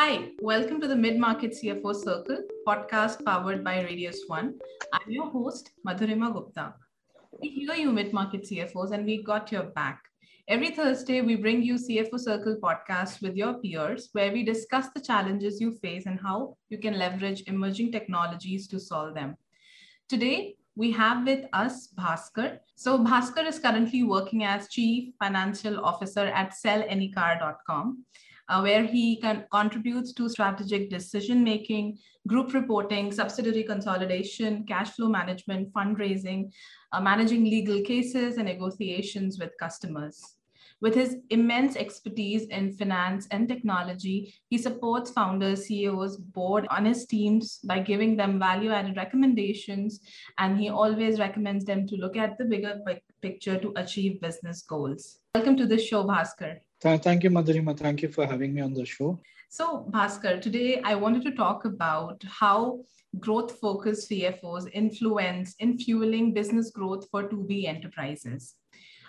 Hi, welcome to the Mid Market CFO Circle podcast powered by Radius One. I'm your host, Madhurima Gupta. We hear you, Mid Market CFOs, and we got your back. Every Thursday, we bring you CFO Circle podcast with your peers, where we discuss the challenges you face and how you can leverage emerging technologies to solve them. Today, we have with us Bhaskar. So Bhaskar is currently working as Chief Financial Officer at sellanycar.com uh, where he can, contributes to strategic decision making, group reporting, subsidiary consolidation, cash flow management, fundraising, uh, managing legal cases, and negotiations with customers. With his immense expertise in finance and technology, he supports founders, CEOs, board on his teams by giving them value added recommendations. And he always recommends them to look at the bigger picture to achieve business goals. Welcome to the show, Bhaskar. Thank you, Madhurima. Thank you for having me on the show. So, Bhaskar, today I wanted to talk about how growth focused CFOs influence in fueling business growth for 2B enterprises.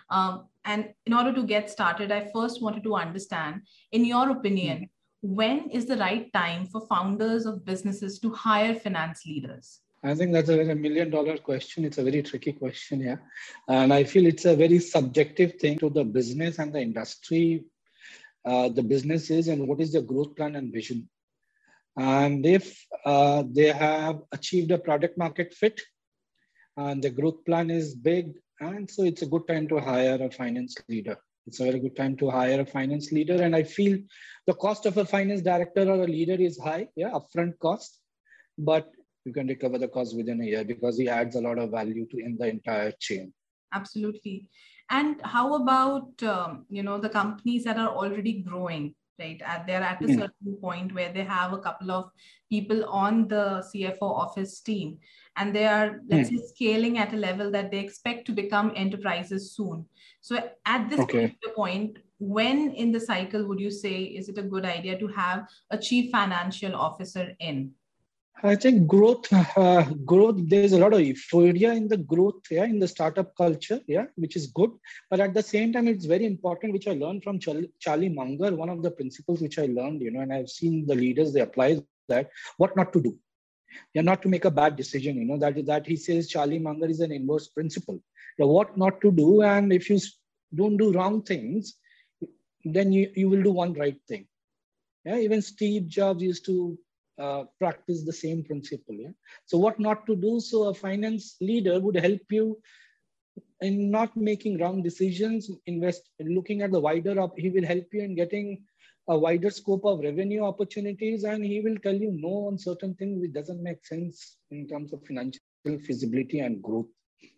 Um, and in order to get started, I first wanted to understand, in your opinion, mm-hmm. when is the right time for founders of businesses to hire finance leaders? I think that's a, million dollar question. It's a very tricky question, yeah. And I feel it's a very subjective thing to the business and the industry, uh, the business is, and what is the growth plan and vision. And if uh, they have achieved a product market fit and the growth plan is big, and so it's a good time to hire a finance leader. It's a very good time to hire a finance leader. And I feel the cost of a finance director or a leader is high, yeah, upfront cost. But you can recover the cost within a year because he adds a lot of value to in the entire chain absolutely and how about um, you know the companies that are already growing right at they're at a mm. certain point where they have a couple of people on the cfo office team and they are let's mm. say scaling at a level that they expect to become enterprises soon so at this okay. point when in the cycle would you say is it a good idea to have a chief financial officer in I think growth, uh, growth. There's a lot of euphoria in the growth, yeah, in the startup culture, yeah, which is good. But at the same time, it's very important, which I learned from Charlie Munger. One of the principles which I learned, you know, and I've seen the leaders they apply that what not to do, yeah, not to make a bad decision. You know that that he says Charlie Munger is an inverse principle. Yeah, what not to do, and if you don't do wrong things, then you you will do one right thing. Yeah, even Steve Jobs used to uh, practice the same principle. Yeah? So what not to do? So a finance leader would help you in not making wrong decisions, invest, looking at the wider up, he will help you in getting a wider scope of revenue opportunities and he will tell you no on certain things which doesn't make sense in terms of financial feasibility and growth.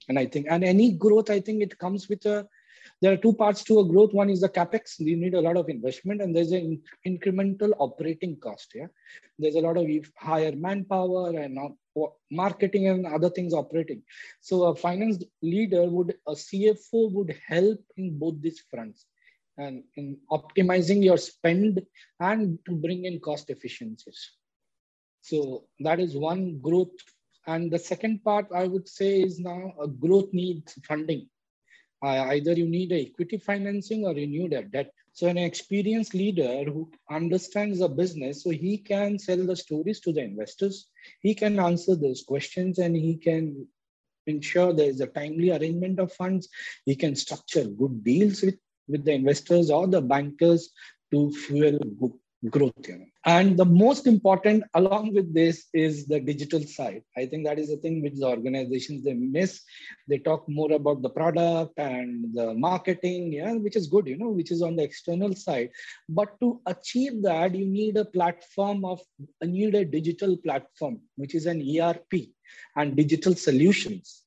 And I think, and any growth, I think it comes with a there are two parts to a growth. One is the capex. You need a lot of investment, and there's an incremental operating cost. Yeah, there's a lot of higher manpower and marketing and other things operating. So a finance leader would, a CFO would help in both these fronts and in optimizing your spend and to bring in cost efficiencies. So that is one growth. And the second part I would say is now a growth needs funding uh, either you need a equity financing or you need a debt. So an experienced leader who understands the business, so he can sell the stories to the investors. He can answer those questions and he can ensure there is a timely arrangement of funds. He can structure good deals with, with the investors or the bankers to fuel good, growth and the most important along with this is the digital side. I think that is the thing which the organizations they miss. They talk more about the product and the marketing yeah which is good you know which is on the external side. But to achieve that you need a platform of you need a digital platform which is an erp and digital solutions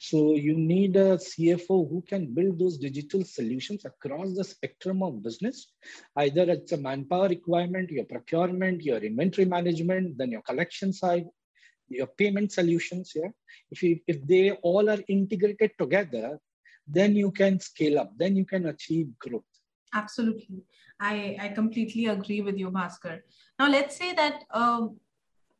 so you need a CFO who can build those digital solutions across the spectrum of business. Either it's a manpower requirement, your procurement, your inventory management, then your collection side, your payment solutions. Yeah, if you, if they all are integrated together, then you can scale up. Then you can achieve growth. Absolutely, I I completely agree with you, Bhaskar. Now let's say that. Um,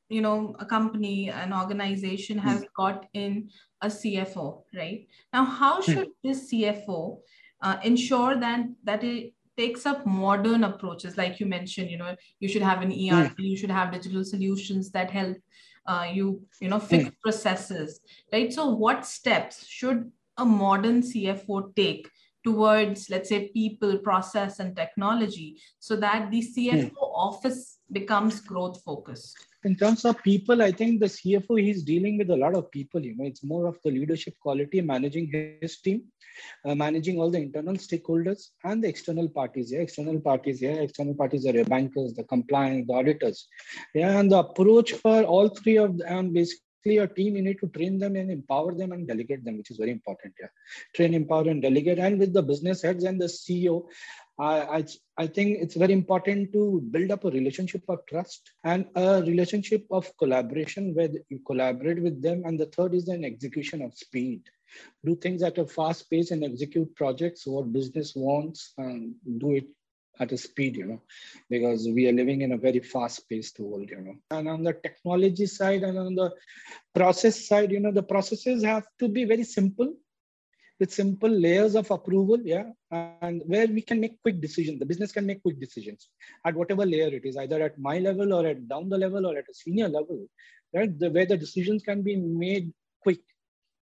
you know a company an organization has mm. got in a cfo right now how hmm. should mm. this cfo uh, ensure that that it takes up modern approaches, like you mentioned, you know, you should have an ERP, mm. you should have digital solutions that help uh, you, you know, fix mm. processes, right? So, what steps should a modern CFO take towards, let's say, people, process, and technology so that the CFO mm. office becomes growth focused? In terms of people, I think the CFO he's dealing with a lot of people. You know, it's more of the leadership quality, managing his team, uh, managing all the internal stakeholders and the external parties. Yeah, external parties. Yeah, external parties are your bankers, the compliance, the auditors. Yeah, and the approach for all three of them basically your team you need to train them and empower them and delegate them which is very important yeah train empower and delegate and with the business heads and the ceo I, I, think it's very important to build up a relationship of trust and a relationship of collaboration where you collaborate with them. And the third is an execution of speed. Do things at a fast pace and execute projects what business wants and do it at a speed, you know, because we are living in a very fast-paced world, you know. And on the technology side and on the process side, you know, the processes have to be very simple with simple layers of approval, yeah, and where we can make quick decisions. The business can make quick decisions at whatever layer it is, either at my level or at down the level or at a senior level, right? The where the decisions can be made quick,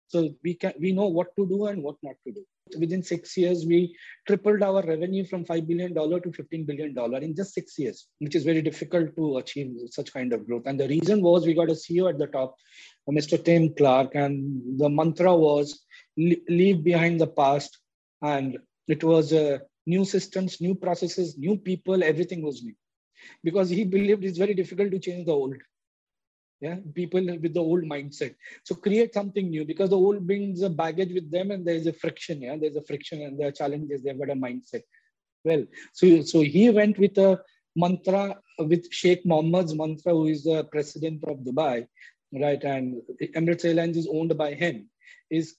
so we can we know what to do and what not to do. Within six years, we tripled our revenue from five billion dollar to fifteen billion dollar in just six years, which is very difficult to achieve such kind of growth. And the reason was we got a CEO at the top, Mr. Tim Clark, and the mantra was leave behind the past and it was uh, new systems new processes new people everything was new. Because he believed it's very difficult to change the old. Yeah people with the old mindset. So create something new because the old brings a baggage with them and there's a friction yeah? There's a friction and there are challenges they've got a mindset. Well so so he went with a mantra with sheikh mohammed's mantra who is the president of dubai right? And emirates airlines is owned by him is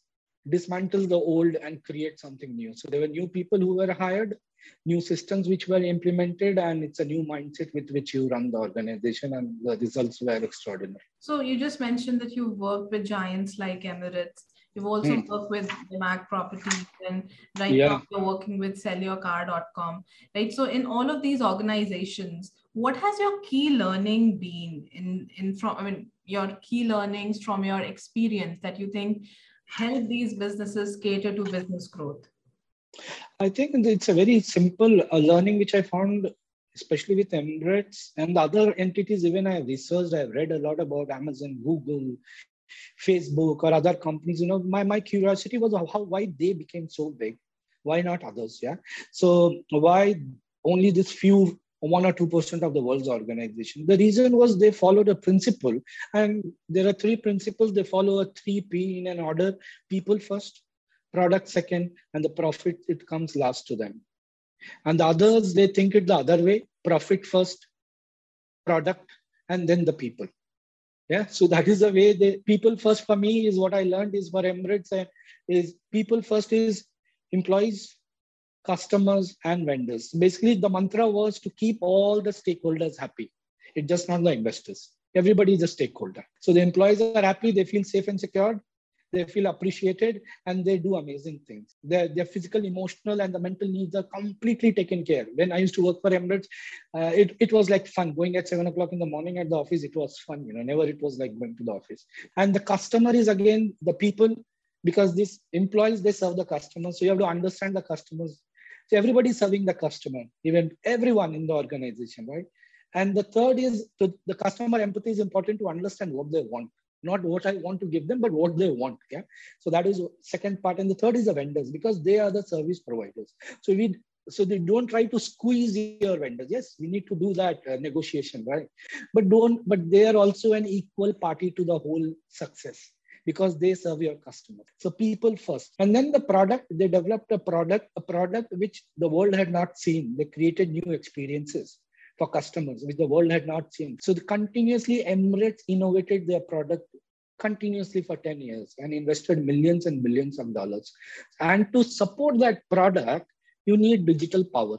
dismantle the old and create something new. So there were new people who were hired, new systems which were implemented, and it's a new mindset with which you run the organization, and the results were extraordinary. So you just mentioned that you've worked with giants like Emirates. You've also hmm. worked with Mac Properties, and right yeah. now you're working with sellyourcar.com. Right. So in all of these organizations, what has your key learning been in in from? I mean, your key learnings from your experience that you think help these businesses cater to business growth? I think it's a very simple uh, learning which I found, especially with Emirates and the other entities. Even I have researched, I have read a lot about Amazon, Google, Facebook, or other companies. You know, my my curiosity was how, how why they became so big, why not others? Yeah. So why only this few one or two percent of the world's organization. The reason was they followed a principle, and there are three principles. They follow a three P in an order: people first, product second, and the profit it comes last to them. And the others they think it the other way: profit first, product, and then the people. Yeah, so that is the way the people first for me is what I learned is for Emirates is people first is employees customers and vendors. Basically, the mantra was to keep all the stakeholders happy. It's just not the investors. Everybody is a stakeholder. So the employees are happy, they feel safe and secured, they feel appreciated, and they do amazing things. Their, their physical, emotional, and the mental needs are completely taken care. When I used to work for Emirates, uh, it, it was like fun. Going at seven o'clock in the morning at the office, it was fun. You know, never it was like going to the office. And the customer is again the people because these employees they serve the customers. So you have to understand the customers so everybody's serving the customer, even everyone in the organization, right? And the third is to, the customer empathy is important to understand what they want, not what I want to give them, but what they want. Yeah. So that is second part. And the third is the vendors because they are the service providers. So we so they don't try to squeeze your vendors. Yes, we need to do that uh, negotiation, right? But don't. But they are also an equal party to the whole success because they serve your customer. So people first. And then the product, they developed a product, a product which the world had not seen. They created new experiences for customers, which the world had not seen. So continuously Emirates innovated their product continuously for 10 years and invested millions and millions of dollars. And to support that product, you need digital power.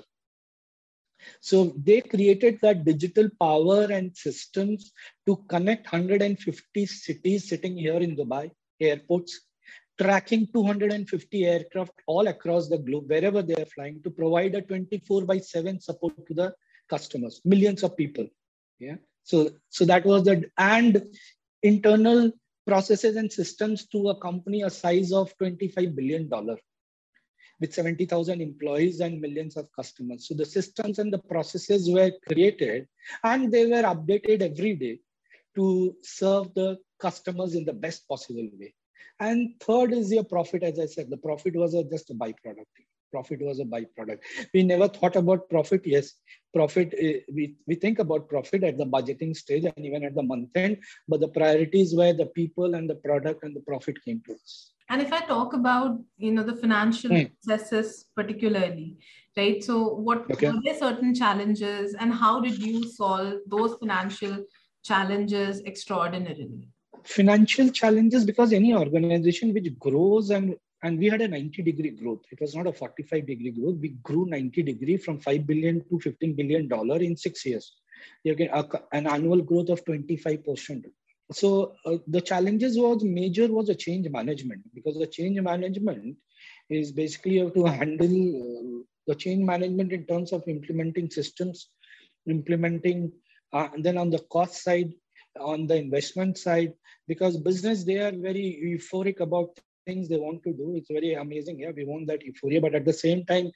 So they created that digital power and systems to connect 150 cities sitting here in Dubai, airports, tracking 250 aircraft all across the globe, wherever they are flying, to provide a 24 by 7 support to the customers, millions of people. Yeah. So, so that was the and internal processes and systems to a company a size of 25 billion dollar with 70,000 employees and millions of customers. So the systems and the processes were created and they were updated every day to serve the customers in the best possible way. And third is your profit. As I said, the profit was just a byproduct. Profit was a byproduct. We never thought about profit. Yes, profit, eh, we, we think about profit at the budgeting stage and even at the month end, but the priorities were the people and the product and the profit came to us. And if I talk about, you know, the financial mm. processes particularly, right? So what okay. were there certain challenges and how did you solve those financial challenges extraordinarily? Financial challenges because any organization which grows and and we had a 90 degree growth. It was not a 45 degree growth. We grew 90 degree from 5 billion to 15 billion dollar in six years. You get an annual growth of 25 percent so uh, the challenges was major was a change management because the change management is basically you have to handle uh, the change management in terms of implementing systems implementing uh, and then on the cost side on the investment side because business they are very euphoric about things they want to do. It's very amazing. Yeah, we want that euphoria, but at the same time,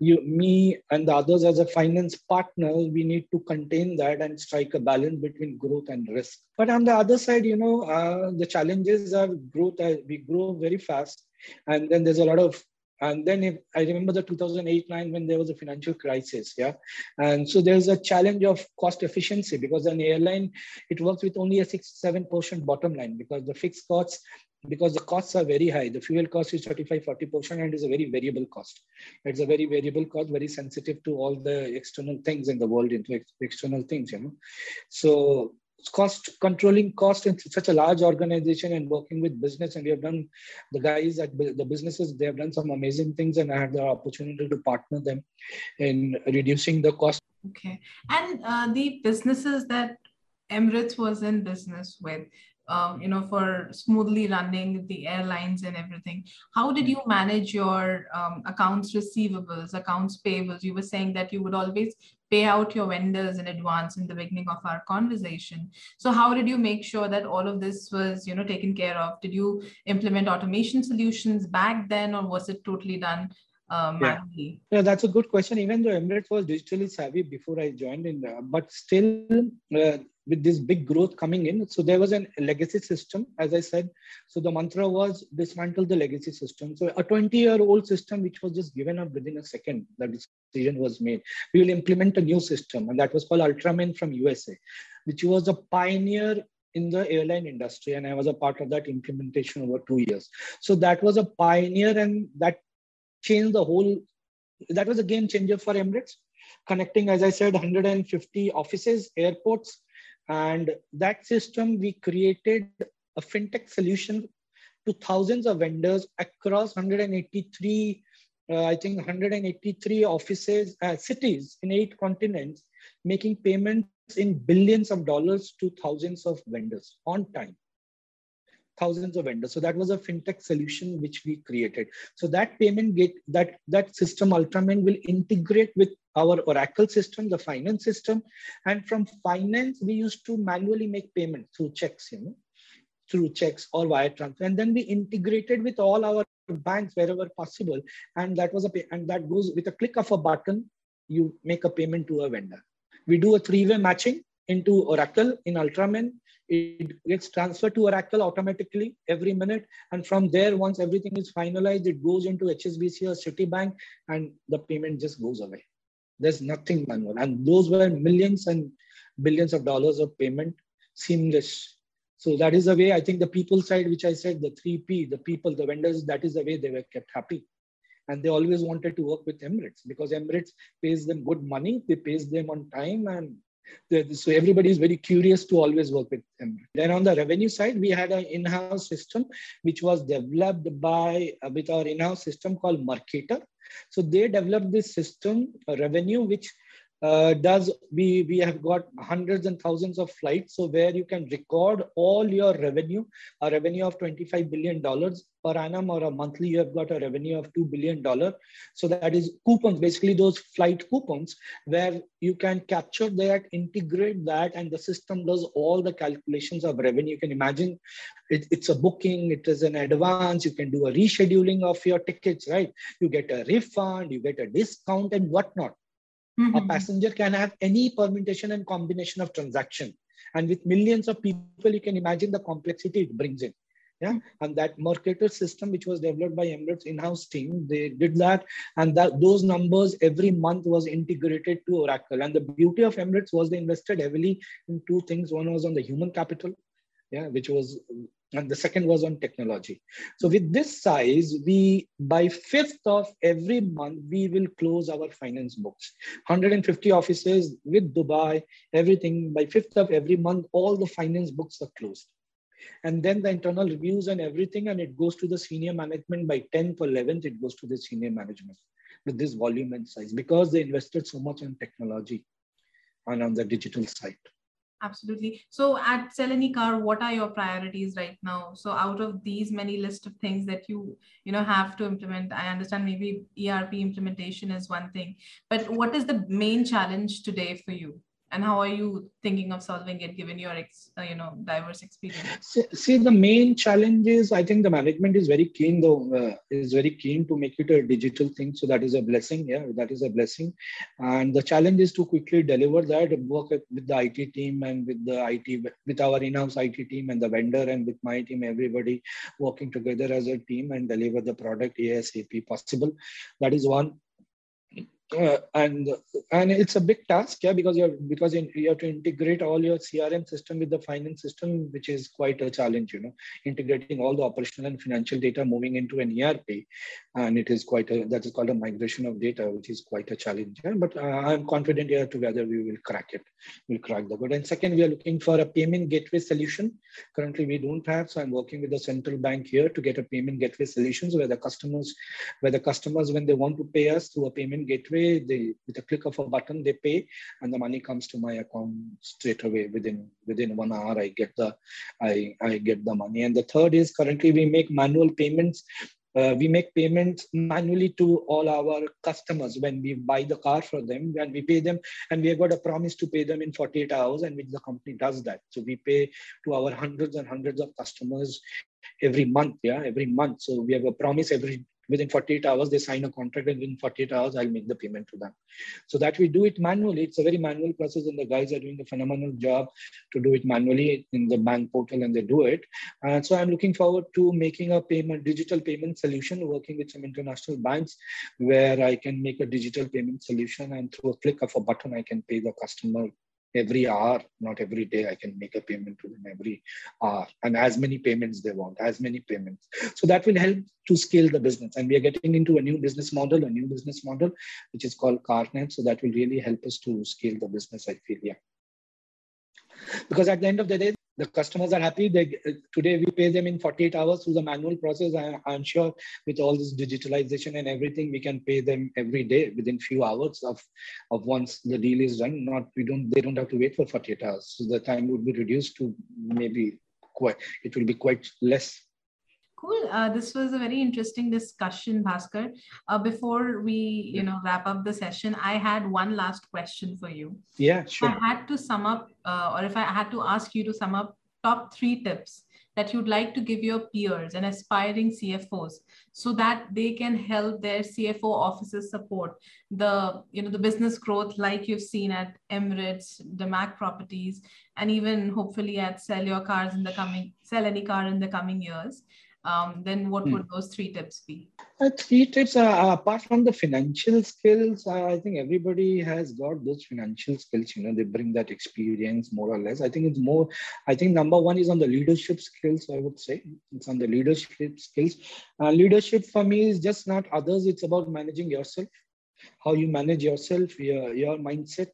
you, me, and the others as a finance partner, we need to contain that and strike a balance between growth and risk. But on the other side, you know, uh, the challenges are growth. Uh, we grow very fast, and then there's a lot of and then if, I remember the 2008-9 when there was a financial crisis, yeah. And so there's a challenge of cost efficiency because an airline, it works with only a six, seven percent bottom line because the fixed costs because the costs are very high. The fuel cost is 35, 40% and is a very variable cost. It's a very variable cost, very sensitive to all the external things in the world, into external things, you know. So cost controlling cost in such a large organization and working with business and we have done the guys at the businesses they have done some amazing things and i had the opportunity to partner them in reducing the cost okay and uh, the businesses that emirates was in business with um, you know, for smoothly running the airlines and everything. How did you manage your um, accounts receivables, accounts payables? You were saying that you would always pay out your vendors in advance in the beginning of our conversation. So how did you make sure that all of this was, you know, taken care of? Did you implement automation solutions back then, or was it totally done uh, yeah. yeah, that's a good question. Even though Emirates was digitally savvy before I joined in, uh, but still uh, with this big growth coming in, so there was a legacy system, as I said. So the mantra was dismantle the legacy system. So a 20-year-old system which was just given up within a second, that decision was made. We will implement a new system, and that was called Ultramain from USA, which was a pioneer in the airline industry and i was a part of that implementation over two years so that was a pioneer and that changed the whole, that was a game changer for Emirates, connecting, as I said, 150 offices, airports. And that system, we created a fintech solution to thousands of vendors across 183, uh, I think 183 offices, uh, cities in eight continents, making payments in billions of dollars to thousands of vendors on time thousands of vendors. So that was a fintech solution which we created. So that payment gate, that that system Ultramain will integrate with our Oracle system, the finance system. And from finance, we used to manually make payment through checks, you know, through checks or wire transfer. And then we integrated with all our banks wherever possible. And that was a pay, and that goes with a click of a button, you make a payment to a vendor. We do a three-way matching into Oracle in Ultramain it gets transferred to Oracle automatically every minute. And from there, once everything is finalized, it goes into HSBC or Citibank and the payment just goes away. There's nothing manual. And those were millions and billions of dollars of payment, seamless. So that is the way I think the people side, which I said, the 3P, the people, the vendors, that is the way they were kept happy. And they always wanted to work with Emirates because Emirates pays them good money, they pays them on time, and so everybody is very curious to always work with them. Then on the revenue side, we had an in-house system which was developed by uh, with our in-house system called Mercator. So they developed this system, revenue, which uh, does we we have got hundreds and thousands of flights so where you can record all your revenue a revenue of 25 billion dollars per annum or a monthly you have got a revenue of 2 billion dollar. So that is coupons basically those flight coupons where you can capture that integrate that and the system does all the calculations of revenue. You can imagine it, it's a booking it is an advance you can do a rescheduling of your tickets right? You get a refund you get a discount and whatnot Mm-hmm. A passenger can have any permutation and combination of transaction. And with millions of people, you can imagine the complexity it brings in. Yeah. And that Mercator system, which was developed by Emirates in-house team, they did that. And that those numbers every month was integrated to Oracle. And the beauty of Emirates was they invested heavily in two things. One was on the human capital, yeah, which was and the second was on technology. So with this size, we by 5th of every month, we will close our finance books. 150 offices with Dubai, everything by 5th of every month, all the finance books are closed. And then the internal reviews and everything, and it goes to the senior management by 10th or 11th, it goes to the senior management with this volume and size because they invested so much on technology and on the digital side absolutely. So at sell car what are your priorities right now? So out of these many list of things that you you know have to implement i understand maybe erp implementation is one thing but what is the main challenge today for you and how are you thinking of solving it given your ex, uh, you know diverse experience? See, see, the main challenge is i think the management is very keen though uh, is very keen to make it a digital thing. So that is a blessing yeah that is a blessing. And the challenge is to quickly deliver that work with the it team and with the it with our in-house it team and the vendor and with my team everybody working together as a team and deliver the product asap possible. That is one uh, and and it's a big task yeah because you're because you have to integrate all your crm system with the finance system which is quite a challenge you know. Integrating all the operational and financial data moving into an erp and it is quite a that is called a migration of data which is quite a challenge yeah? but uh, i'm confident here together we will crack it we'll crack the code and second we are looking for a payment gateway solution. Currently we don't have so i'm working with the central bank here to get a payment gateway solutions where the customers where the customers when they want to pay us through a payment gateway they with a click of a button they pay and the money comes to my account straight away within within one hour i get the i i get the money. And the third is currently we make manual payments uh, we make payments manually to all our customers. When we buy the car for them and we pay them and we have got a promise to pay them in 48 hours and which the company does that. So we pay to our hundreds and hundreds of customers every month yeah every month. So we have a promise every within 48 hours they sign a contract and within 48 hours i'll make the payment to them. So that we do it manually. It's a very manual process and the guys are doing a phenomenal job to do it manually in the bank portal and they do it. And so i'm looking forward to making a payment digital payment solution working with some international banks where i can make a digital payment solution and through a click of a button i can pay the customer every hour, not every day. I can make a payment to them every hour and as many payments they want, as many payments. So that will help to scale the business. And we are getting into a new business model, a new business model, which is called CarNet. So that will really help us to scale the business, I feel. Yeah. Because at the end of the day, the customers are happy. They today we pay them in 48 hours through the manual process. I, I'm sure with all this digitalization and everything, we can pay them every day within few hours of, of once the deal is done. Not we don't they don't have to wait for 48 hours. So the time would be reduced to maybe quite it will be quite less Cool. Uh, this was a very interesting discussion, Bhaskar. Uh, before we, you know, wrap up the session, I had one last question for you. Yeah, sure. If I had to sum up, uh, or if I had to ask you to sum up top three tips that you'd like to give your peers and aspiring CFOs so that they can help their CFO offices support the you know the business growth like you've seen at Emirates, DAMAC Properties, and even hopefully at Sell Your Cars in the coming Sell Any Car in the coming years um, then what hmm. would those three tips be? Uh, three tips, uh, apart from the financial skills, uh, I think everybody has got those financial skills. You know, they bring that experience more or less. I think it's more, I think number one is on the leadership skills, I would say. It's on the leadership skills. Uh, leadership for me is just not others, it's about managing yourself, how you manage yourself, your, your mindset,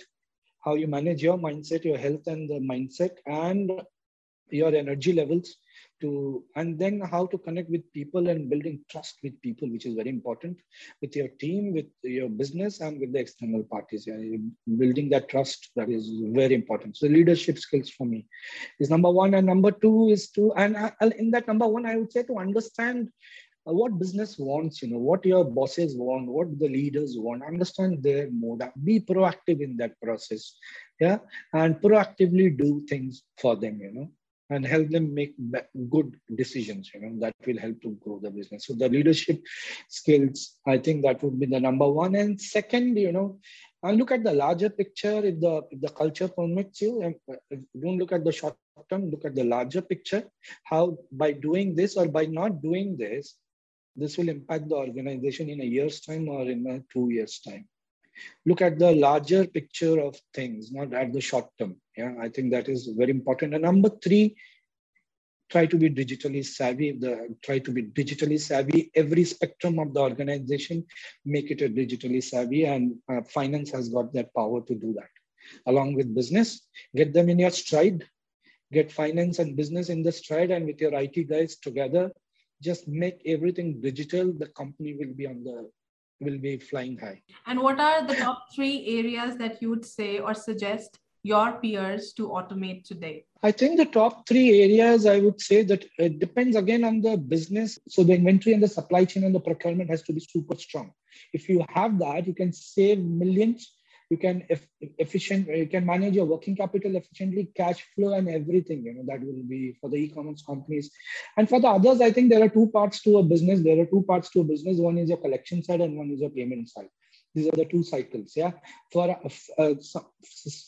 how you manage your mindset, your health and the mindset, and your energy levels to and then how to connect with people and building trust with people which is very important. With your team with your business and with the external parties. Yeah, building that trust that is very important. So leadership skills for me is number one. And number two is to and I, in that number one i would say to understand what business wants you know what your bosses want what the leaders want. Understand their mode. Be proactive in that process. Yeah and proactively do things for them you know and help them make good decisions you know that will help to grow the business. So the leadership skills i think that would be the number one. And second you know and look at the larger picture. If the if the culture permits you and uh, don't look at the short term look at the larger picture. How by doing this or by not doing this this will impact the organization in a year's time or in a two years time look at the larger picture of things, not at the short term. Yeah, I think that is very important. And number three, try to be digitally savvy. The try to be digitally savvy. Every spectrum of the organization, make it a digitally savvy, and uh, finance has got that power to do that. Along with business, get them in your stride. Get finance and business in the stride, and with your IT guys together, just make everything digital. The company will be on the will be flying high. And what are the top three areas that you would say or suggest your peers to automate today? I think the top three areas I would say that it depends again on the business. So the inventory and the supply chain and the procurement has to be super strong. If you have that, you can save millions you can efficient you can manage your working capital efficiently cash flow and everything you know that will be for the e-commerce companies and for the others i think there are two parts to a business there are two parts to a business one is your collection side and one is your payment side these are the two cycles yeah for uh,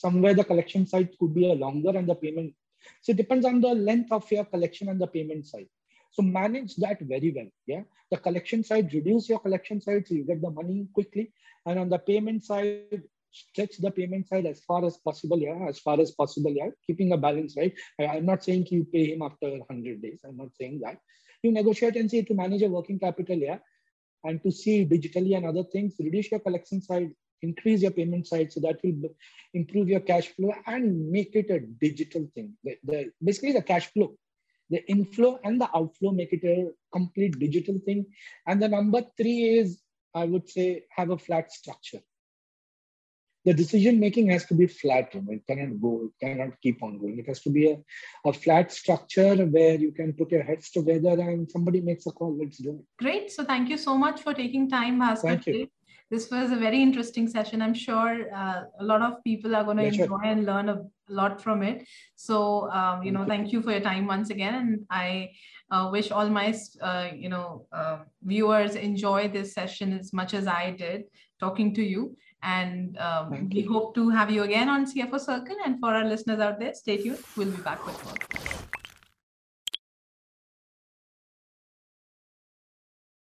somewhere the collection side could be a longer and the payment so it depends on the length of your collection and the payment side so manage that very well. Yeah. The collection side, reduce your collection side so you get the money quickly. And on the payment side, stretch the payment side as far as possible yeah as far as possible yeah keeping a balance right? I, am not saying you pay him after 100 days i'm not saying that. You negotiate and see to manage a working capital yeah and to see digitally and other things reduce your collection side increase your payment side so that will improve your cash flow and make it a digital thing. The, the basically the cash flow the inflow and the outflow make it a complete digital thing. And the number three is i would say have a flat structure the decision making has to be flat. You know, it cannot go, it cannot keep on going. It has to be a, a flat structure where you can put your heads together and somebody makes a call. Let's do it. Great. So thank you so much for taking time, Bhaskar. Thank you. This was a very interesting session. I'm sure uh, a lot of people are going to enjoy and learn a lot from it. So, um, you know, thank you for your time once again. And I uh, wish all my, uh, you know, uh, viewers enjoy this session as much as I did talking to you. And um, we hope to have you again on CFO Circle. And for our listeners out there, stay tuned. We'll be back with more.